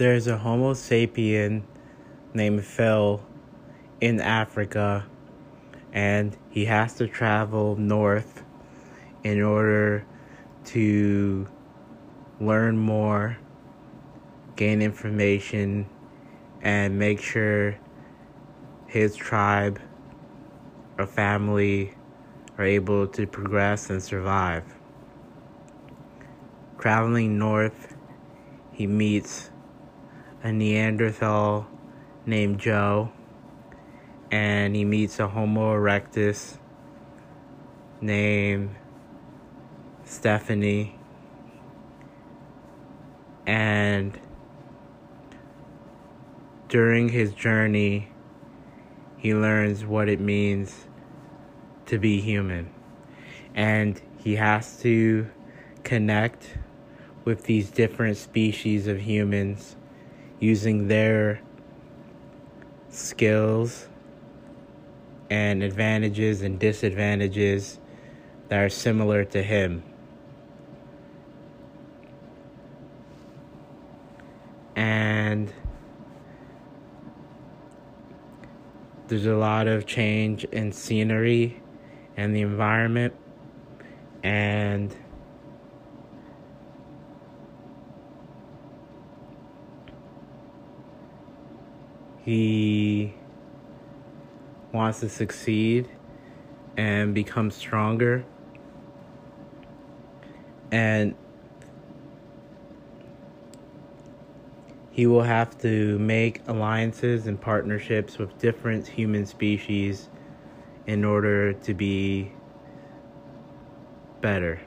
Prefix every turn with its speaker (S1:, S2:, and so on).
S1: there's a Homo sapien named Phil in Africa, and he has to travel north in order to learn more, gain information, and make sure his tribe or family are able to progress and survive. Traveling north, he meets a Neanderthal named Joe, and he meets a Homo erectus named Stephanie. And during his journey, he learns what it means to be human. And he has to connect with these different species of humans using their skills and advantages and disadvantages that are similar to him. And there's a lot of change in scenery and the environment and he wants to succeed and become stronger and he will have to make alliances and partnerships with different human species in order to be better.